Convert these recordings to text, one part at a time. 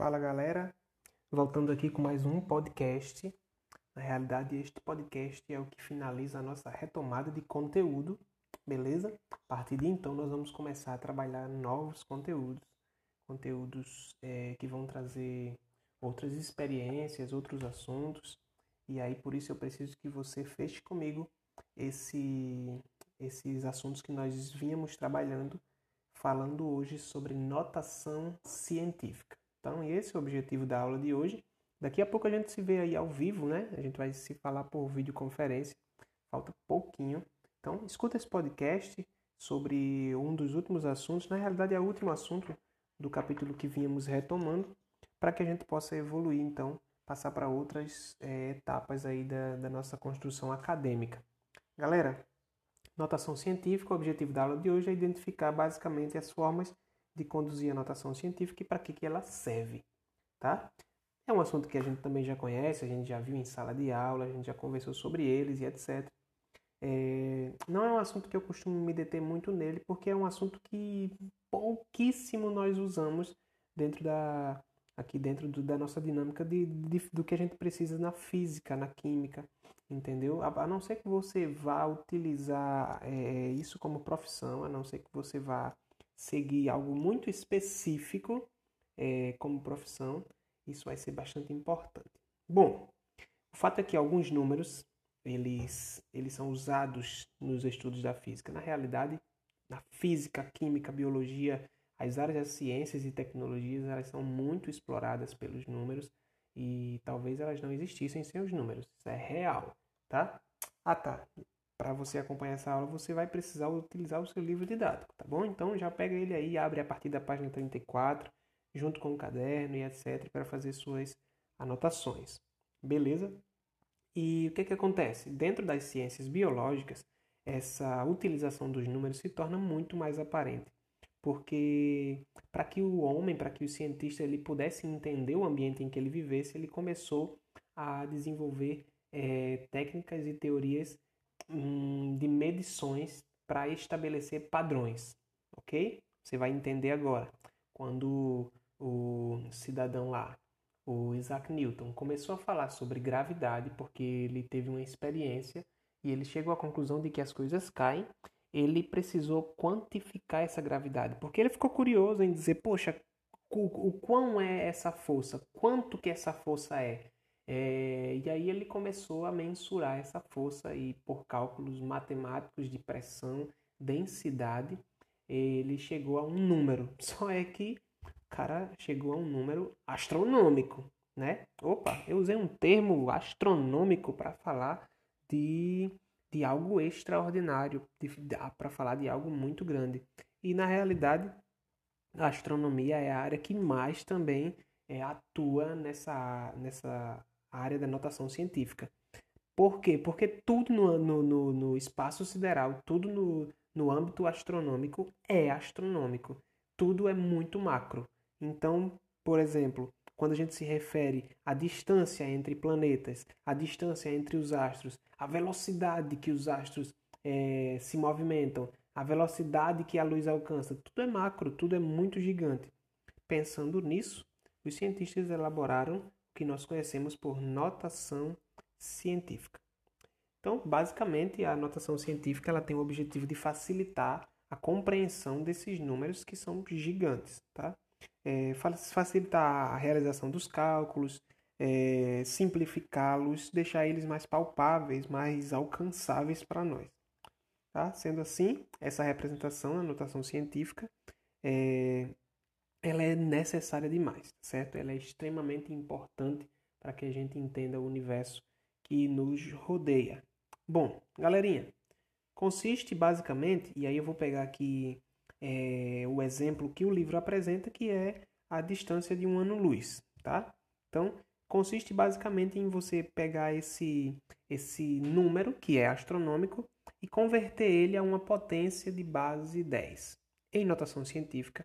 Fala galera, voltando aqui com mais um podcast. Na realidade, este podcast é o que finaliza a nossa retomada de conteúdo, beleza? A partir de então, nós vamos começar a trabalhar novos conteúdos, conteúdos é, que vão trazer outras experiências, outros assuntos. E aí, por isso, eu preciso que você feche comigo esse, esses assuntos que nós vínhamos trabalhando, falando hoje sobre notação científica. Então, esse é o objetivo da aula de hoje. Daqui a pouco a gente se vê aí ao vivo, né? A gente vai se falar por videoconferência. Falta pouquinho. Então, escuta esse podcast sobre um dos últimos assuntos. Na realidade, é o último assunto do capítulo que vínhamos retomando, para que a gente possa evoluir, então, passar para outras é, etapas aí da, da nossa construção acadêmica. Galera, notação científica, o objetivo da aula de hoje é identificar basicamente as formas de conduzir a notação científica e para que, que ela serve, tá? É um assunto que a gente também já conhece, a gente já viu em sala de aula, a gente já conversou sobre eles e etc. É, não é um assunto que eu costumo me deter muito nele, porque é um assunto que pouquíssimo nós usamos dentro da aqui dentro do, da nossa dinâmica de, de, do que a gente precisa na física, na química, entendeu? A, a não ser que você vá utilizar é, isso como profissão, a não ser que você vá seguir algo muito específico é, como profissão, isso vai ser bastante importante. Bom, o fato é que alguns números eles, eles são usados nos estudos da física. Na realidade, na física, química, biologia, as áreas das ciências e tecnologias elas são muito exploradas pelos números e talvez elas não existissem sem os números. Isso é real, tá? Ah, tá para você acompanhar essa aula, você vai precisar utilizar o seu livro didático, tá bom? Então já pega ele aí, abre a partir da página 34, junto com o caderno e etc, para fazer suas anotações. Beleza? E o que que acontece? Dentro das ciências biológicas, essa utilização dos números se torna muito mais aparente, porque para que o homem, para que o cientista ele pudesse entender o ambiente em que ele vivesse, ele começou a desenvolver é, técnicas e teorias De medições para estabelecer padrões, ok? Você vai entender agora. Quando o cidadão lá, o Isaac Newton, começou a falar sobre gravidade, porque ele teve uma experiência e ele chegou à conclusão de que as coisas caem, ele precisou quantificar essa gravidade, porque ele ficou curioso em dizer, poxa, o quão é essa força? Quanto que essa força é? É, e aí ele começou a mensurar essa força e por cálculos matemáticos de pressão, densidade, ele chegou a um número. Só é que o cara chegou a um número astronômico, né? Opa, eu usei um termo astronômico para falar de, de algo extraordinário, para falar de algo muito grande. E na realidade, a astronomia é a área que mais também é, atua nessa, nessa a área da notação científica. Por quê? Porque tudo no, no, no, espaço sideral, tudo no, no âmbito astronômico é astronômico. Tudo é muito macro. Então, por exemplo, quando a gente se refere à distância entre planetas, à distância entre os astros, à velocidade que os astros é, se movimentam, a velocidade que a luz alcança, tudo é macro, tudo é muito gigante. Pensando nisso, os cientistas elaboraram que nós conhecemos por notação científica. Então, basicamente, a notação científica ela tem o objetivo de facilitar a compreensão desses números que são gigantes, tá? É, facilitar a realização dos cálculos, é, simplificá-los, deixar eles mais palpáveis, mais alcançáveis para nós. Tá? Sendo assim, essa representação, a notação científica, é, ela é necessária demais, certo? Ela é extremamente importante para que a gente entenda o universo que nos rodeia. Bom, galerinha, consiste basicamente, e aí eu vou pegar aqui é, o exemplo que o livro apresenta, que é a distância de um ano-luz, tá? Então, consiste basicamente em você pegar esse, esse número, que é astronômico, e converter ele a uma potência de base 10. Em notação científica,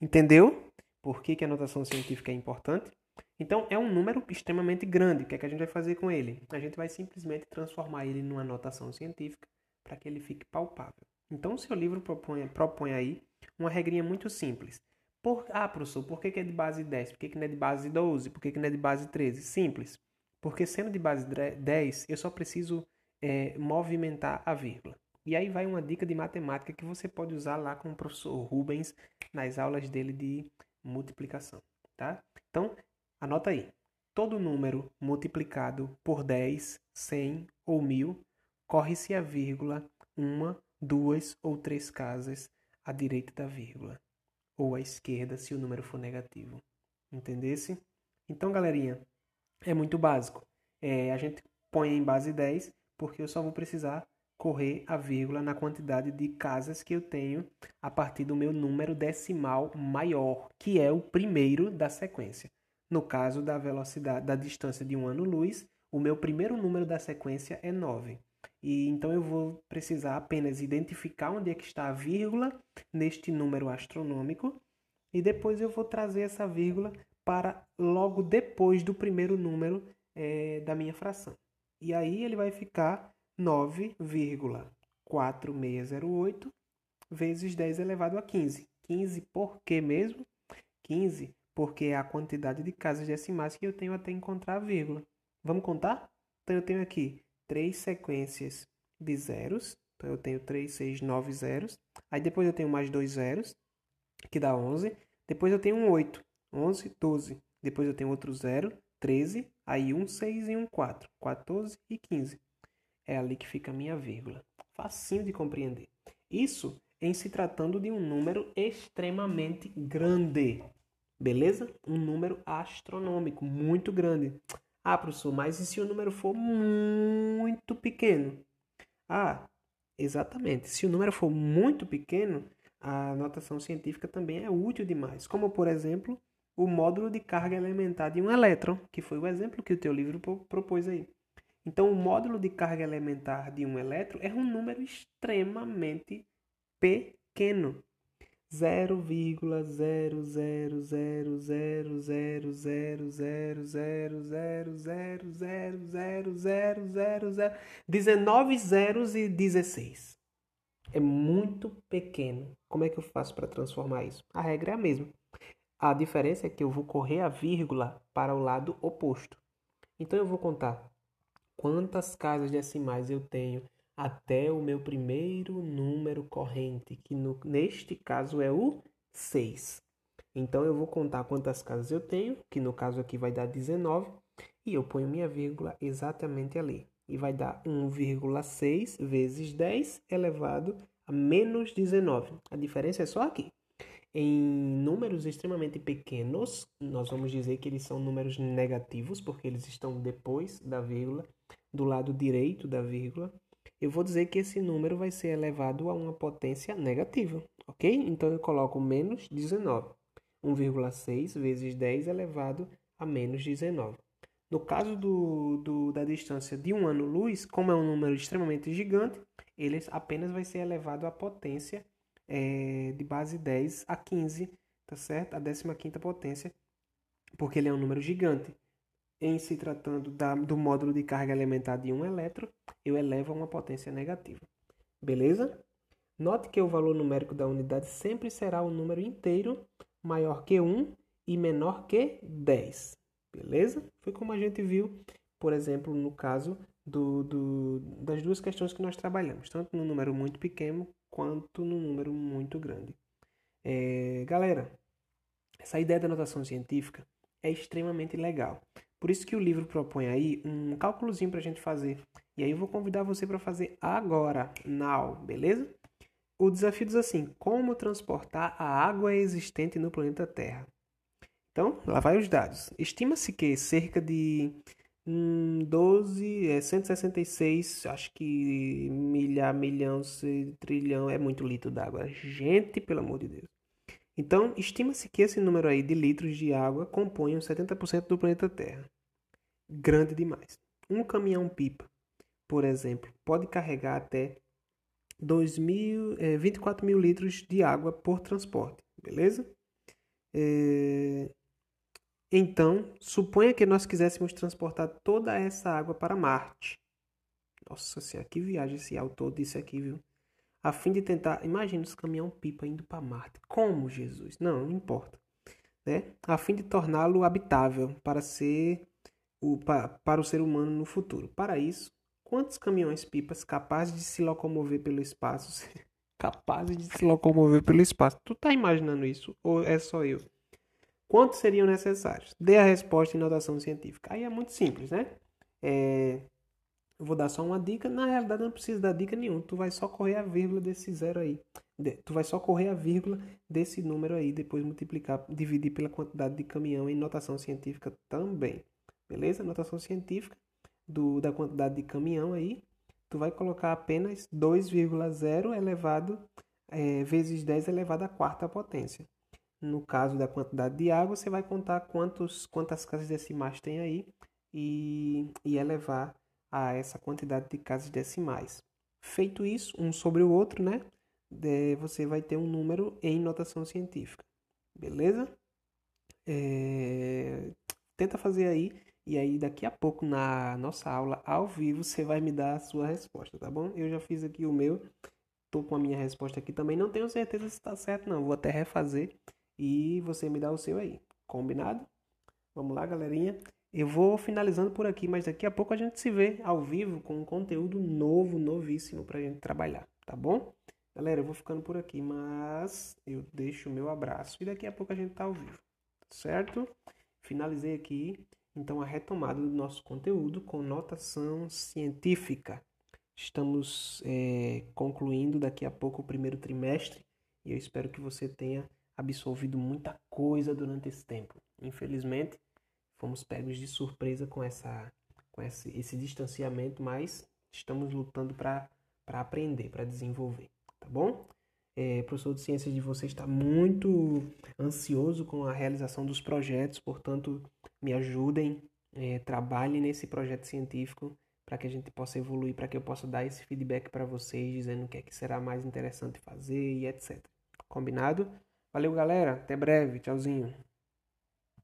entendeu por que, que a notação científica é importante então é um número extremamente grande o que é que a gente vai fazer com ele a gente vai simplesmente transformar ele numa notação científica para que ele fique palpável então o seu livro propõe propõe aí uma regrinha muito simples por, ah, professor, por que, que é de base 10? Por que, que não é de base 12? Por que, que não é de base 13? Simples. Porque sendo de base 10, eu só preciso é, movimentar a vírgula. E aí vai uma dica de matemática que você pode usar lá com o professor Rubens nas aulas dele de multiplicação, tá? Então, anota aí. Todo número multiplicado por 10, 100 ou 1000, corre-se a vírgula uma, duas ou três casas à direita da vírgula ou à esquerda se o número for negativo. Entendesse? Então, galerinha, é muito básico. É, a gente põe em base 10 porque eu só vou precisar correr a vírgula na quantidade de casas que eu tenho a partir do meu número decimal maior, que é o primeiro da sequência. No caso da velocidade da distância de um ano-luz, o meu primeiro número da sequência é 9. E então eu vou precisar apenas identificar onde é que está a vírgula neste número astronômico e depois eu vou trazer essa vírgula para logo depois do primeiro número é, da minha fração. E aí ele vai ficar 9,4608 vezes 10 elevado a 15. 15 por quê mesmo? 15 porque é a quantidade de casas decimais que eu tenho até encontrar a vírgula. Vamos contar? Então eu tenho aqui três sequências de zeros. Então eu tenho 3, 6, 9 zeros. Aí depois eu tenho mais dois zeros, que dá 11. Depois eu tenho um 8, 11, 12. Depois eu tenho outro zero, 13. Aí um 6 e um 4, 14 e 15. É ali que fica a minha vírgula. Facinho de compreender. Isso em se tratando de um número extremamente grande. Beleza? Um número astronômico, muito grande. Ah, professor, mas e se o número for muito pequeno? Ah, exatamente. Se o número for muito pequeno, a notação científica também é útil demais. Como, por exemplo, o módulo de carga elementar de um elétron, que foi o exemplo que o teu livro propôs aí. Então, o módulo de carga elementar de um elétron é um número extremamente pequeno. 0,000000000000000 19 zeros e 16. É muito pequeno. Como é que eu faço para transformar isso? A regra é a mesma. A diferença é que eu vou correr a vírgula para o lado oposto. Então eu vou contar quantas casas decimais eu tenho até o meu primeiro número corrente, que no, neste caso é o 6. Então eu vou contar quantas casas eu tenho, que no caso aqui vai dar 19, e eu ponho minha vírgula exatamente ali. E vai dar 1,6 vezes 10 elevado a menos 19. A diferença é só aqui. Em números extremamente pequenos, nós vamos dizer que eles são números negativos, porque eles estão depois da vírgula, do lado direito da vírgula eu vou dizer que esse número vai ser elevado a uma potência negativa, ok? Então eu coloco menos 19. 1,6 vezes 10 elevado a menos 19. No caso do, do, da distância de um ano-luz, como é um número extremamente gigante, ele apenas vai ser elevado à potência é, de base 10 a 15, tá certo? A 15ª potência, porque ele é um número gigante em se tratando da, do módulo de carga elementar de um elétron, eu elevo a uma potência negativa. Beleza? Note que o valor numérico da unidade sempre será o um número inteiro maior que 1 e menor que 10. Beleza? Foi como a gente viu, por exemplo, no caso do, do, das duas questões que nós trabalhamos, tanto no número muito pequeno quanto no número muito grande. É, galera, essa ideia da notação científica é extremamente legal. Por isso que o livro propõe aí um cálculozinho para a gente fazer. E aí eu vou convidar você para fazer agora, now, beleza? O desafio diz assim: como transportar a água existente no planeta Terra? Então, lá vai os dados. Estima-se que cerca de hum, 12, é, 166, acho que milhar, milhão, trilhão, é muito litro d'água. Gente, pelo amor de Deus. Então, estima-se que esse número aí de litros de água compõe uns 70% do planeta Terra. Grande demais. Um caminhão-pipa, por exemplo, pode carregar até 2 mil, é, 24 mil litros de água por transporte, beleza? É... Então, suponha que nós quiséssemos transportar toda essa água para Marte. Nossa senhora, que viagem esse autor disse aqui, viu? A fim de tentar. Imagina os caminhão-pipa indo para Marte. Como, Jesus? Não, não importa. Né? A fim de torná-lo habitável para ser o, para, para o ser humano no futuro. Para isso, quantos caminhões-pipas capazes de se locomover pelo espaço capazes de se locomover pelo espaço. Tu tá imaginando isso ou é só eu? Quantos seriam necessários? Dê a resposta em notação científica. Aí é muito simples, né? É... Eu vou dar só uma dica. Na realidade, não precisa dar dica nenhuma. Tu vai só correr a vírgula desse zero aí. Tu vai só correr a vírgula desse número aí. Depois multiplicar, dividir pela quantidade de caminhão em notação científica também. Beleza? Notação científica do, da quantidade de caminhão aí tu vai colocar apenas 2,0 elevado é, vezes 10 elevado à quarta potência. No caso da quantidade de água, você vai contar quantos, quantas casas decimais tem aí e, e elevar a essa quantidade de casas decimais. Feito isso, um sobre o outro, né? De, você vai ter um número em notação científica. Beleza? É, tenta fazer aí e aí, daqui a pouco, na nossa aula ao vivo, você vai me dar a sua resposta, tá bom? Eu já fiz aqui o meu, tô com a minha resposta aqui também. Não tenho certeza se está certo, não. Vou até refazer e você me dá o seu aí. Combinado? Vamos lá, galerinha. Eu vou finalizando por aqui, mas daqui a pouco a gente se vê ao vivo com um conteúdo novo, novíssimo pra gente trabalhar, tá bom? Galera, eu vou ficando por aqui, mas eu deixo o meu abraço e daqui a pouco a gente tá ao vivo, certo? Finalizei aqui então a retomada do nosso conteúdo com notação científica. Estamos é, concluindo daqui a pouco o primeiro trimestre e eu espero que você tenha absorvido muita coisa durante esse tempo. Infelizmente, fomos pegos de surpresa com, essa, com esse, esse distanciamento, mas estamos lutando para aprender, para desenvolver, tá bom? É, professor de ciências de você está muito ansioso com a realização dos projetos, portanto, me ajudem, é, trabalhem nesse projeto científico para que a gente possa evoluir, para que eu possa dar esse feedback para vocês, dizendo o que é que será mais interessante fazer e etc. Combinado? Valeu, galera. Até breve. Tchauzinho.